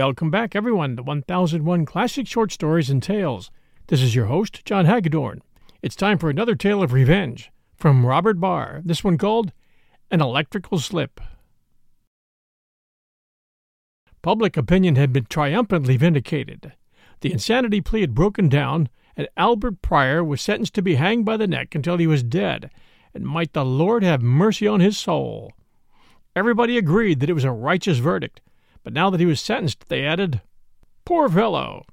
Welcome back, everyone, to 1001 Classic Short Stories and Tales. This is your host, John Hagedorn. It's time for another tale of revenge from Robert Barr, this one called An Electrical Slip. Public opinion had been triumphantly vindicated. The insanity plea had broken down, and Albert Pryor was sentenced to be hanged by the neck until he was dead, and might the Lord have mercy on his soul. Everybody agreed that it was a righteous verdict, but now that he was sentenced, they added, Poor fellow!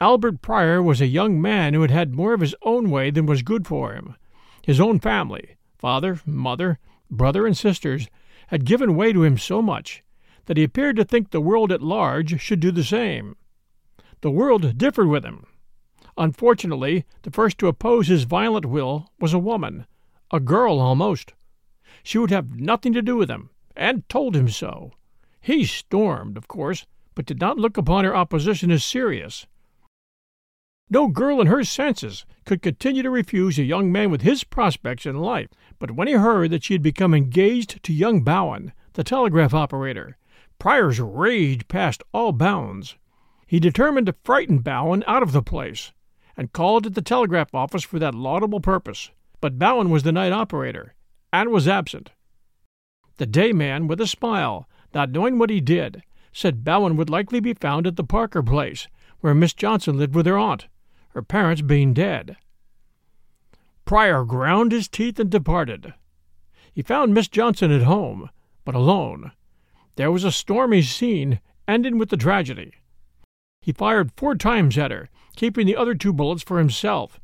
Albert Pryor was a young man who had had more of his own way than was good for him. His own family, father, mother, brother, and sisters, had given way to him so much that he appeared to think the world at large should do the same. The world differed with him. Unfortunately, the first to oppose his violent will was a woman, a girl almost. She would have nothing to do with him, and told him so. He stormed, of course, but did not look upon her opposition as serious. No girl in her senses could continue to refuse a young man with his prospects in life, but when he heard that she had become engaged to young Bowen, the telegraph operator, Pryor's rage passed all bounds. He determined to frighten Bowen out of the place, and called at the telegraph office for that laudable purpose. But Bowen was the night operator, and was absent. The day man, with a smile, not knowing what he did, said Bowen would likely be found at the Parker place, where Miss Johnson lived with her aunt, her parents being dead. Pryor ground his teeth and departed. He found Miss Johnson at home, but alone. There was a stormy scene, ending with the tragedy. He fired four times at her, keeping the other two bullets for himself.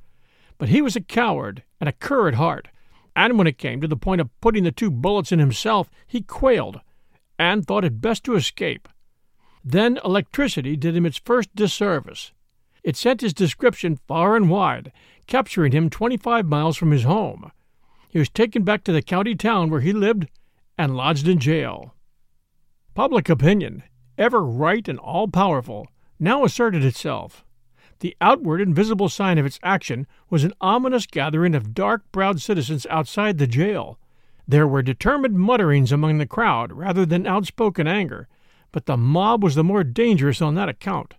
But he was a coward and a cur at heart, and when it came to the point of putting the two bullets in himself, he quailed and thought it best to escape. Then electricity did him its first disservice. It sent his description far and wide, capturing him twenty five miles from his home. He was taken back to the county town where he lived and lodged in jail. Public opinion, ever right and all powerful, now asserted itself. The outward and visible sign of its action was an ominous gathering of dark browed citizens outside the jail, there were determined mutterings among the crowd rather than outspoken anger, but the mob was the more dangerous on that account.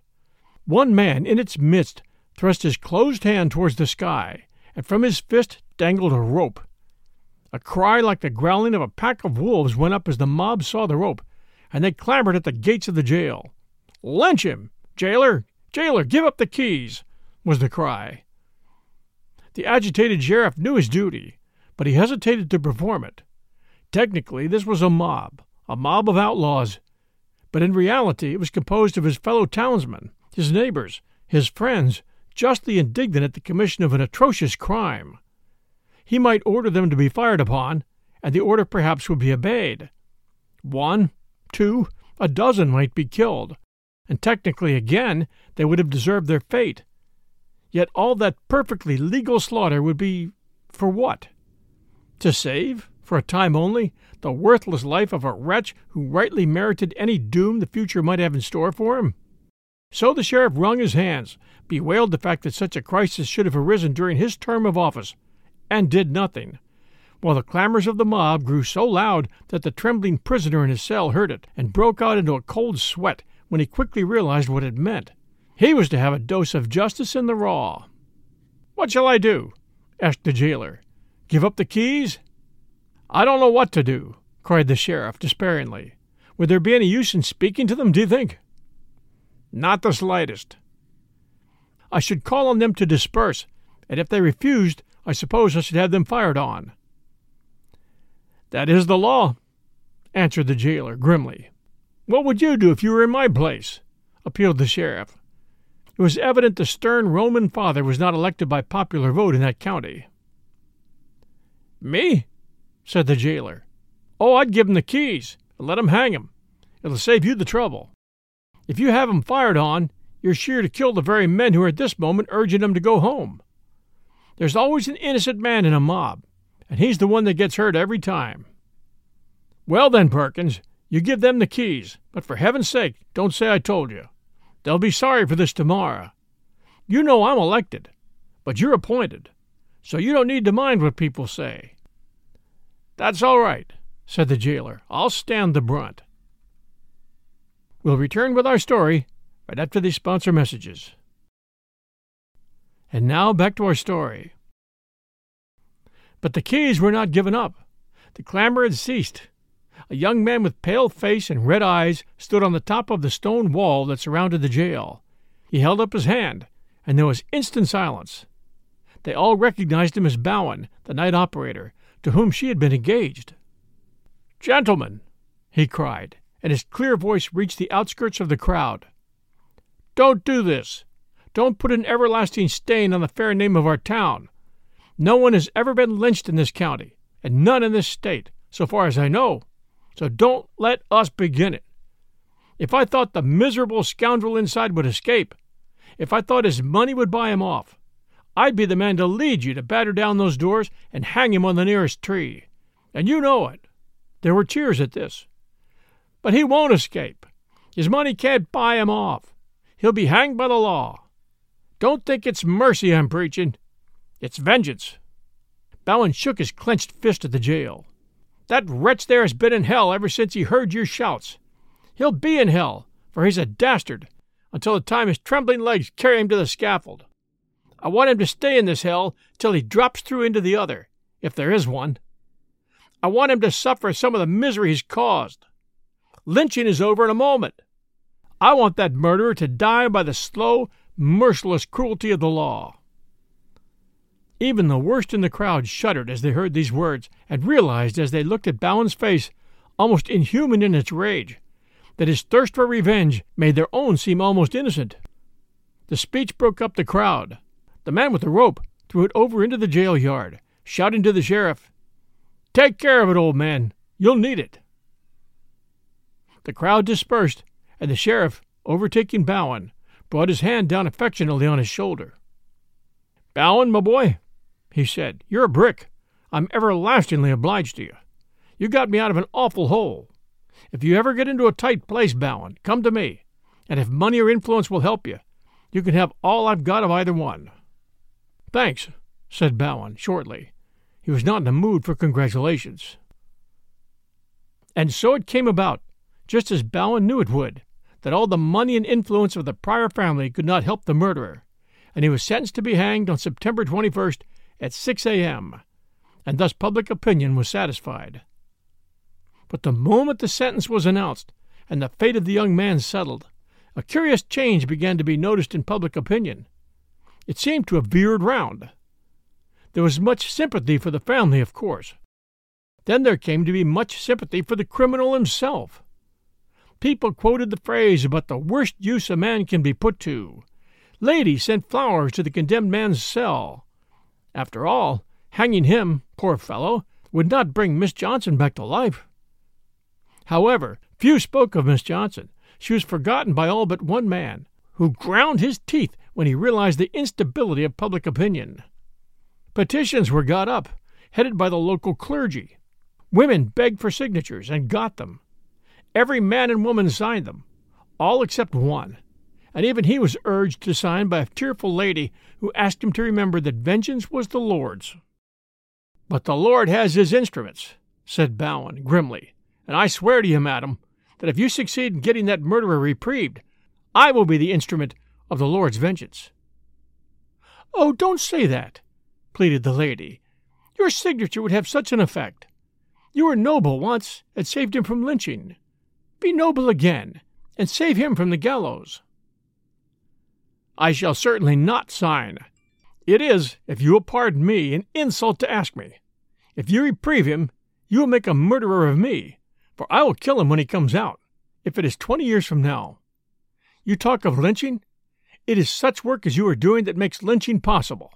One man in its midst thrust his closed hand towards the sky, and from his fist dangled a rope. A cry like the growling of a pack of wolves went up as the mob saw the rope, and they clamored at the gates of the jail. Lynch him! Jailer! Jailer, give up the keys! was the cry. The agitated sheriff knew his duty but he hesitated to perform it. Technically, this was a mob, a mob of outlaws, but in reality it was composed of his fellow townsmen, his neighbors, his friends, justly indignant at the commission of an atrocious crime. He might order them to be fired upon, and the order perhaps would be obeyed. One, two, a dozen might be killed, and technically again they would have deserved their fate. Yet all that perfectly legal slaughter would be for what? To save, for a time only, the worthless life of a wretch who rightly merited any doom the future might have in store for him? So the sheriff wrung his hands, bewailed the fact that such a crisis should have arisen during his term of office, and did nothing, while the clamors of the mob grew so loud that the trembling prisoner in his cell heard it and broke out into a cold sweat when he quickly realized what it meant. He was to have a dose of justice in the raw. What shall I do? asked the jailer. Give up the keys? I don't know what to do, cried the sheriff despairingly. Would there be any use in speaking to them, do you think? Not the slightest. I should call on them to disperse, and if they refused, I suppose I should have them fired on. That is the law, answered the jailer grimly. What would you do if you were in my place? appealed the sheriff. It was evident the stern Roman father was not elected by popular vote in that county. Me? said the jailer. Oh, I'd give 'em the keys and let 'em hang 'em. It'll save you the trouble. If you have 'em fired on, you're sure to kill the very men who are at this moment urging 'em to go home. There's always an innocent man in a mob, and he's the one that gets hurt every time. Well, then, Perkins, you give them the keys, but for heaven's sake, don't say I told you. They'll be sorry for this tomorrow. You know I'm elected, but you're appointed, so you don't need to mind what people say. That's all right, said the jailer. I'll stand the brunt. We'll return with our story right after these sponsor messages. And now back to our story. But the Keys were not given up. The clamor had ceased. A young man with pale face and red eyes stood on the top of the stone wall that surrounded the jail. He held up his hand, and there was instant silence. They all recognized him as Bowen, the night operator, to whom she had been engaged. Gentlemen, he cried, and his clear voice reached the outskirts of the crowd. Don't do this. Don't put an everlasting stain on the fair name of our town. No one has ever been lynched in this county, and none in this state, so far as I know. So don't let us begin it. If I thought the miserable scoundrel inside would escape, if I thought his money would buy him off, I'd be the man to lead you to batter down those doors and hang him on the nearest tree. And you know it. There were cheers at this. But he won't escape. His money can't buy him off. He'll be hanged by the law. Don't think it's mercy I'm preaching. It's vengeance. Bowen shook his clenched fist at the jail. That wretch there has been in hell ever since he heard your shouts. He'll be in hell, for he's a dastard, until the time his trembling legs carry him to the scaffold. I want him to stay in this hell till he drops through into the other, if there is one. I want him to suffer some of the misery he's caused. Lynching is over in a moment. I want that murderer to die by the slow, merciless cruelty of the law. Even the worst in the crowd shuddered as they heard these words, and realized as they looked at Bowen's face, almost inhuman in its rage, that his thirst for revenge made their own seem almost innocent. The speech broke up the crowd. The man with the rope threw it over into the jail yard, shouting to the sheriff, Take care of it, old man. You'll need it. The crowd dispersed, and the sheriff, overtaking Bowen, brought his hand down affectionately on his shoulder. Bowen, my boy, he said, you're a brick. I'm everlastingly obliged to you. You got me out of an awful hole. If you ever get into a tight place, Bowen, come to me, and if money or influence will help you, you can have all I've got of either one. Thanks, said Bowen shortly. He was not in the mood for congratulations. And so it came about, just as Bowen knew it would, that all the money and influence of the Pryor family could not help the murderer, and he was sentenced to be hanged on September 21st at 6 a.m., and thus public opinion was satisfied. But the moment the sentence was announced and the fate of the young man settled, a curious change began to be noticed in public opinion. It seemed to have veered round. There was much sympathy for the family, of course. Then there came to be much sympathy for the criminal himself. People quoted the phrase about the worst use a man can be put to. Ladies sent flowers to the condemned man's cell. After all, hanging him, poor fellow, would not bring Miss Johnson back to life. However, few spoke of Miss Johnson. She was forgotten by all but one man, who ground his teeth when he realized the instability of public opinion. Petitions were got up, headed by the local clergy. Women begged for signatures and got them. Every man and woman signed them, all except one, and even he was urged to sign by a tearful lady who asked him to remember that vengeance was the Lord's. But the Lord has his instruments, said Bowen grimly, and I swear to you, madam, that if you succeed in getting that murderer reprieved, I will be the instrument of the Lord's vengeance. Oh, don't say that, pleaded the lady. Your signature would have such an effect. You were noble once and saved him from lynching. Be noble again, and save him from the gallows. I shall certainly not sign. It is, if you will pardon me, an insult to ask me. If you reprieve him, you will make a murderer of me, for I will kill him when he comes out, if it is twenty years from now. You talk of lynching? It is such work as you are doing that makes lynching possible.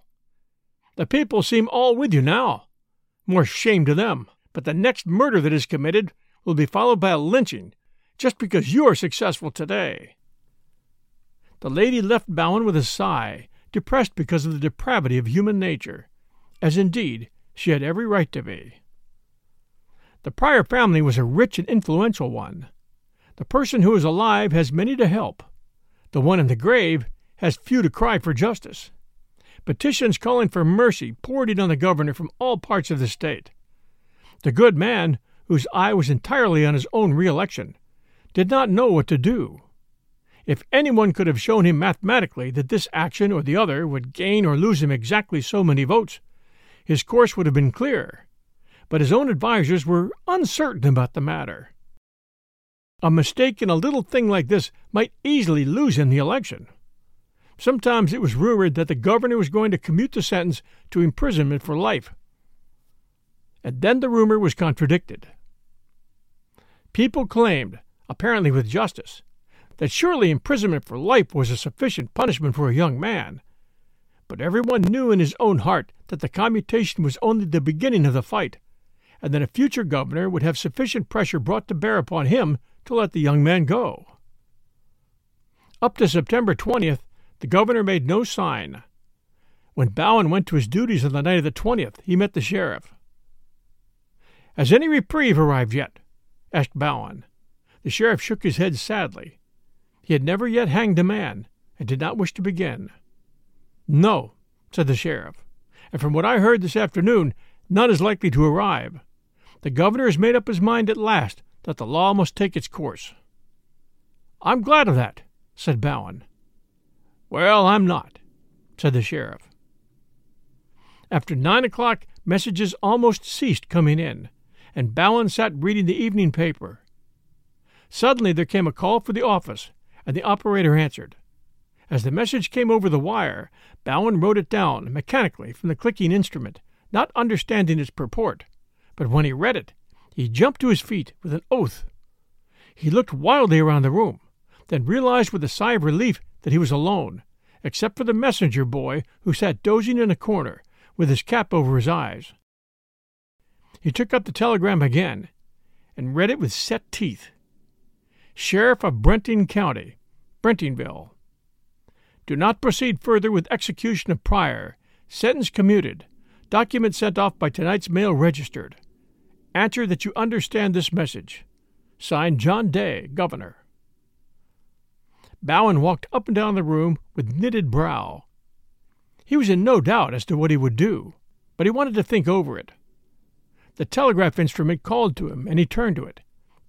The people seem all with you now. More shame to them. But the next murder that is committed will be followed by a lynching just because you are successful today. The lady left Bowen with a sigh, depressed because of the depravity of human nature, as indeed she had every right to be. The Pryor family was a rich and influential one. The person who is alive has many to help. The one in the grave has few to cry for justice. Petitions calling for mercy poured in on the governor from all parts of the state. The good man, whose eye was entirely on his own reelection, did not know what to do. If anyone could have shown him mathematically that this action or the other would gain or lose him exactly so many votes, his course would have been clear. But his own advisers were uncertain about the matter. A mistake in a little thing like this might easily lose him the election. Sometimes it was rumored that the governor was going to commute the sentence to imprisonment for life. And then the rumor was contradicted. People claimed, apparently with justice, that surely imprisonment for life was a sufficient punishment for a young man. But everyone knew in his own heart that the commutation was only the beginning of the fight, and that a future governor would have sufficient pressure brought to bear upon him to let the young man go. Up to September 20th, the governor made no sign. When Bowen went to his duties on the night of the 20th, he met the sheriff. Has any reprieve arrived yet? asked Bowen. The sheriff shook his head sadly. He had never yet hanged a man, and did not wish to begin. No, said the sheriff, and from what I heard this afternoon, none is likely to arrive. The governor has made up his mind at last that the law must take its course. I'm glad of that, said Bowen. Well, I'm not, said the sheriff. After nine o'clock, messages almost ceased coming in, and Bowen sat reading the evening paper. Suddenly there came a call for the office, and the operator answered. As the message came over the wire, Bowen wrote it down mechanically from the clicking instrument, not understanding its purport. But when he read it, he jumped to his feet with an oath. He looked wildly around the room, then realized with a sigh of relief that he was alone, except for the messenger boy who sat dozing in a corner with his cap over his eyes. He took up the telegram again and read it with set teeth. Sheriff of Brenting County, Brentingville. Do not proceed further with execution of Pryor. Sentence commuted. Document sent off by tonight's mail registered. Answer that you understand this message. Signed John Day, Governor. Bowen walked up and down the room with knitted brow. He was in no doubt as to what he would do, but he wanted to think over it. The telegraph instrument called to him, and he turned to it,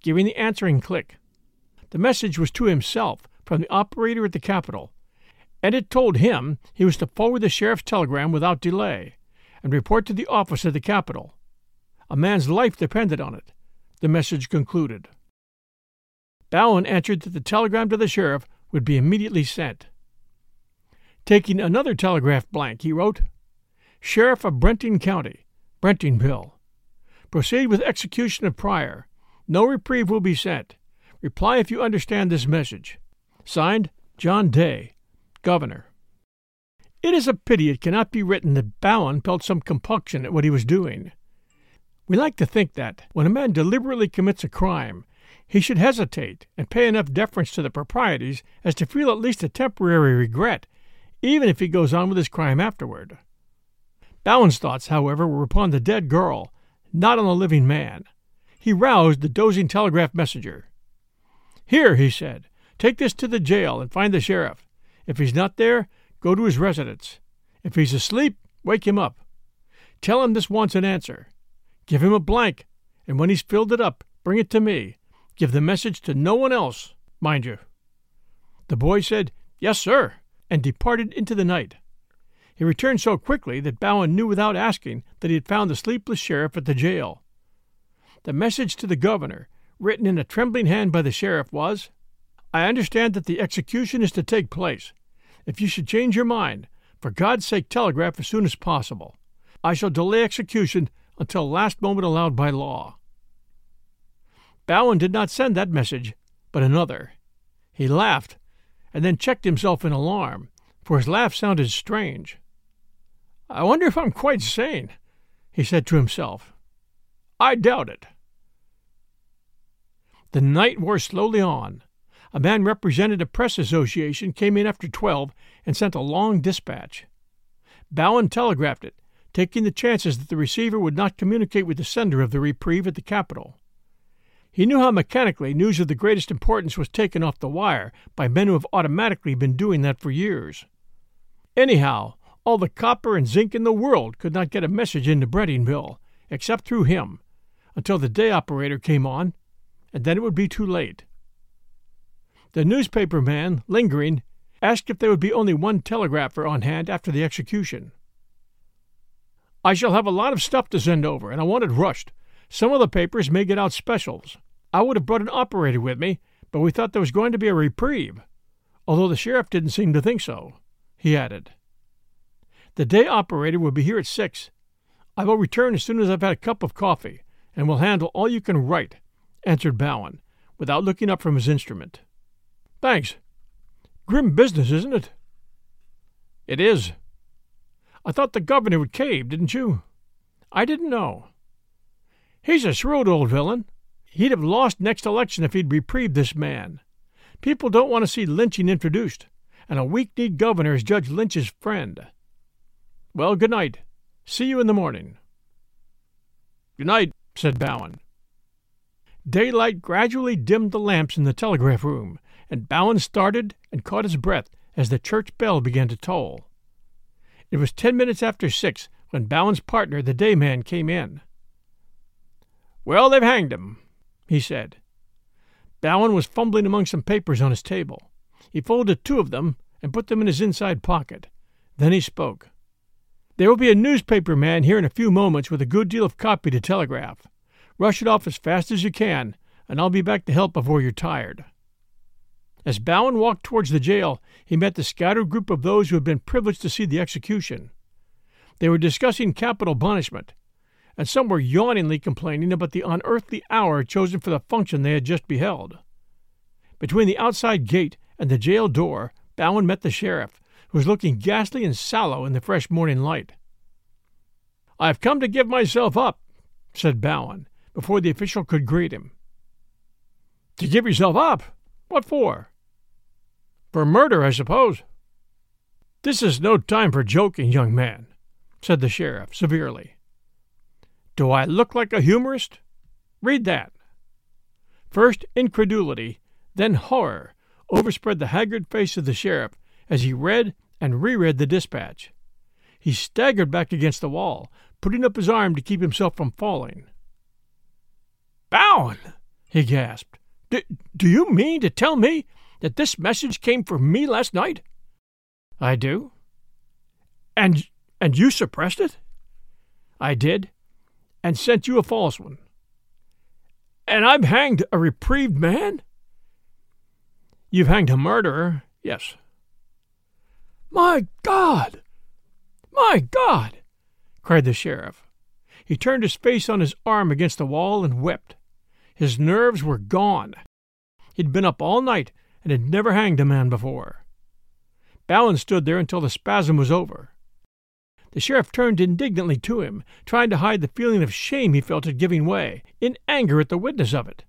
giving the answering click. The message was to himself from the operator at the Capitol, and it told him he was to forward the sheriff's telegram without delay and report to the office at the Capitol. A man's life depended on it, the message concluded. Bowen answered that the telegram to the sheriff would be immediately sent. Taking another telegraph blank, he wrote, Sheriff of Brenting County, Brentingville. Proceed with execution of Pryor. No reprieve will be sent. Reply if you understand this message. Signed, John Day, Governor. It is a pity it cannot be written that Bowen felt some compunction at what he was doing. We like to think that, when a man deliberately commits a crime, he should hesitate and pay enough deference to the proprieties as to feel at least a temporary regret, even if he goes on with his crime afterward. Bowen's thoughts, however, were upon the dead girl, not on the living man. He roused the dozing telegraph messenger. Here, he said, take this to the jail and find the sheriff. If he's not there, go to his residence. If he's asleep, wake him up. Tell him this wants an answer. Give him a blank, and when he's filled it up, bring it to me. Give the message to no one else, mind you. The boy said, Yes, sir, and departed into the night. He returned so quickly that Bowen knew without asking that he had found the sleepless sheriff at the jail. The message to the governor, written in a trembling hand by the sheriff, was I understand that the execution is to take place. If you should change your mind, for God's sake telegraph as soon as possible. I shall delay execution until last moment allowed by law. Bowen did not send that message, but another. He laughed, and then checked himself in alarm, for his laugh sounded strange. I wonder if I'm quite sane, he said to himself. I doubt it. The night wore slowly on. A man representing a press association came in after twelve and sent a long dispatch. Bowen telegraphed it, taking the chances that the receiver would not communicate with the sender of the reprieve at the Capitol. He knew how mechanically news of the greatest importance was taken off the wire by men who have automatically been doing that for years. Anyhow, all the copper and zinc in the world could not get a message into Brentingville, except through him, until the day operator came on, and then it would be too late. The newspaper man, lingering, asked if there would be only one telegrapher on hand after the execution. I shall have a lot of stuff to send over, and I want it rushed. Some of the papers may get out specials. I would have brought an operator with me, but we thought there was going to be a reprieve, although the sheriff didn't seem to think so, he added. The day operator will be here at six. I will return as soon as I've had a cup of coffee, and will handle all you can write, answered Bowen, without looking up from his instrument. Thanks. Grim business, isn't it? It is. I thought the governor would cave, didn't you? I didn't know. He's a shrewd old villain. He'd have lost next election if he'd reprieved this man. People don't want to see lynching introduced, and a weak kneed governor is Judge Lynch's friend. Well, good night. See you in the morning. Good night, said Bowen. Daylight gradually dimmed the lamps in the telegraph room, and Bowen started and caught his breath as the church bell began to toll. It was ten minutes after six when Bowen's partner, the day man, came in. Well, they've hanged him, he said. Bowen was fumbling among some papers on his table. He folded two of them and put them in his inside pocket. Then he spoke. There will be a newspaper man here in a few moments with a good deal of copy to telegraph. Rush it off as fast as you can, and I'll be back to help before you're tired. As Bowen walked towards the jail, he met the scattered group of those who had been privileged to see the execution. They were discussing capital punishment, and some were yawningly complaining about the unearthly hour chosen for the function they had just beheld. Between the outside gate and the jail door, Bowen met the sheriff, who was looking ghastly and sallow in the fresh morning light. I've come to give myself up, said Bowen, before the official could greet him. To give yourself up? What for? For murder, I suppose. This is no time for joking, young man, said the sheriff severely. Do I look like a humorist? Read that. First incredulity, then horror overspread the haggard face of the sheriff as he read and reread the dispatch. He staggered back against the wall, putting up his arm to keep himself from falling. Bowen! he gasped. Do you mean to tell me that this message came from me last night? I do. And and you suppressed it? I did, and sent you a false one. And I've hanged a reprieved man? You've hanged a murderer, yes. My God! My God! cried the sheriff. He turned his face on his arm against the wall and wept. His nerves were gone. He'd been up all night and had never hanged a man before. Bowen stood there until the spasm was over. The sheriff turned indignantly to him, trying to hide the feeling of shame he felt at giving way, in anger at the witness of it.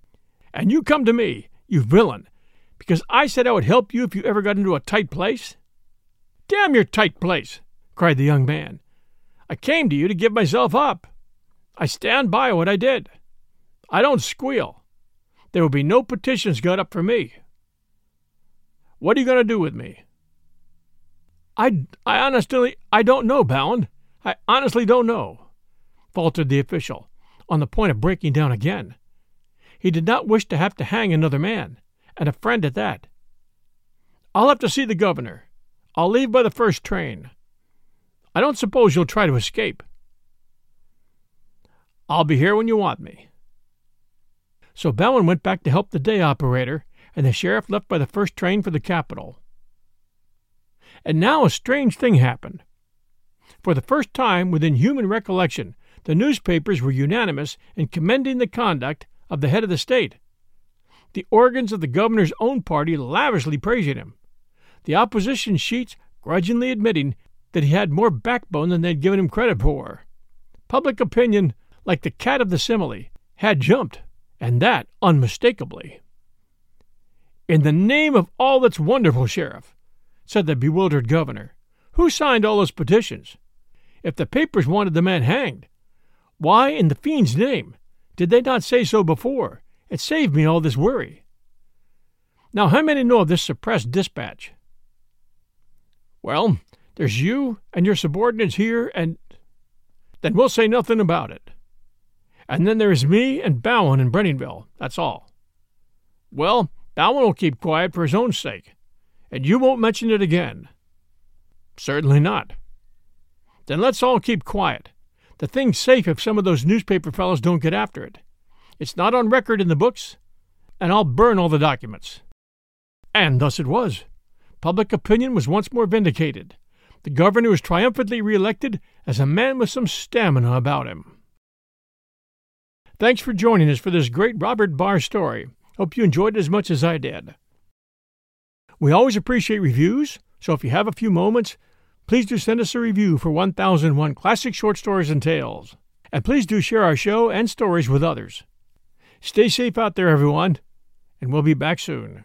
And you come to me, you villain, because I said I would help you if you ever got into a tight place? Damn your tight place! cried the young man. I came to you to give myself up. I stand by what I did. I don't squeal. There will be no petitions got up for me. What are you going to do with me? I, I honestly, I don't know, Bowen. I honestly don't know, faltered the official, on the point of breaking down again. He did not wish to have to hang another man, and a friend at that. I'll have to see the governor. I'll leave by the first train. I don't suppose you'll try to escape. I'll be here when you want me. So Bowen went back to help the day operator, and the sheriff left by the first train for the capital. And now a strange thing happened. For the first time within human recollection, the newspapers were unanimous in commending the conduct of the head of the state. The organs of the governor's own party lavishly praising him. The opposition sheets grudgingly admitting that he had more backbone than they'd given him credit for. Public opinion, like the cat of the simile, had jumped and that unmistakably. In the name of all that's wonderful, Sheriff, said the bewildered governor, who signed all those petitions? If the papers wanted the man hanged, why, in the fiend's name, did they not say so before? It saved me all this worry. Now, how many know of this suppressed dispatch? Well, there's you and your subordinates here, and then we'll say nothing about it. And then there's me and Bowen in Brenningsville. That's all. Well, Bowen will keep quiet for his own sake. And you won't mention it again. Certainly not. Then let's all keep quiet. The thing's safe if some of those newspaper fellows don't get after it. It's not on record in the books, and I'll burn all the documents. And thus it was. Public opinion was once more vindicated. The governor was triumphantly reelected as a man with some stamina about him. Thanks for joining us for this great Robert Barr story. Hope you enjoyed it as much as I did. We always appreciate reviews, so if you have a few moments, please do send us a review for 1001 Classic Short Stories and Tales. And please do share our show and stories with others. Stay safe out there, everyone, and we'll be back soon.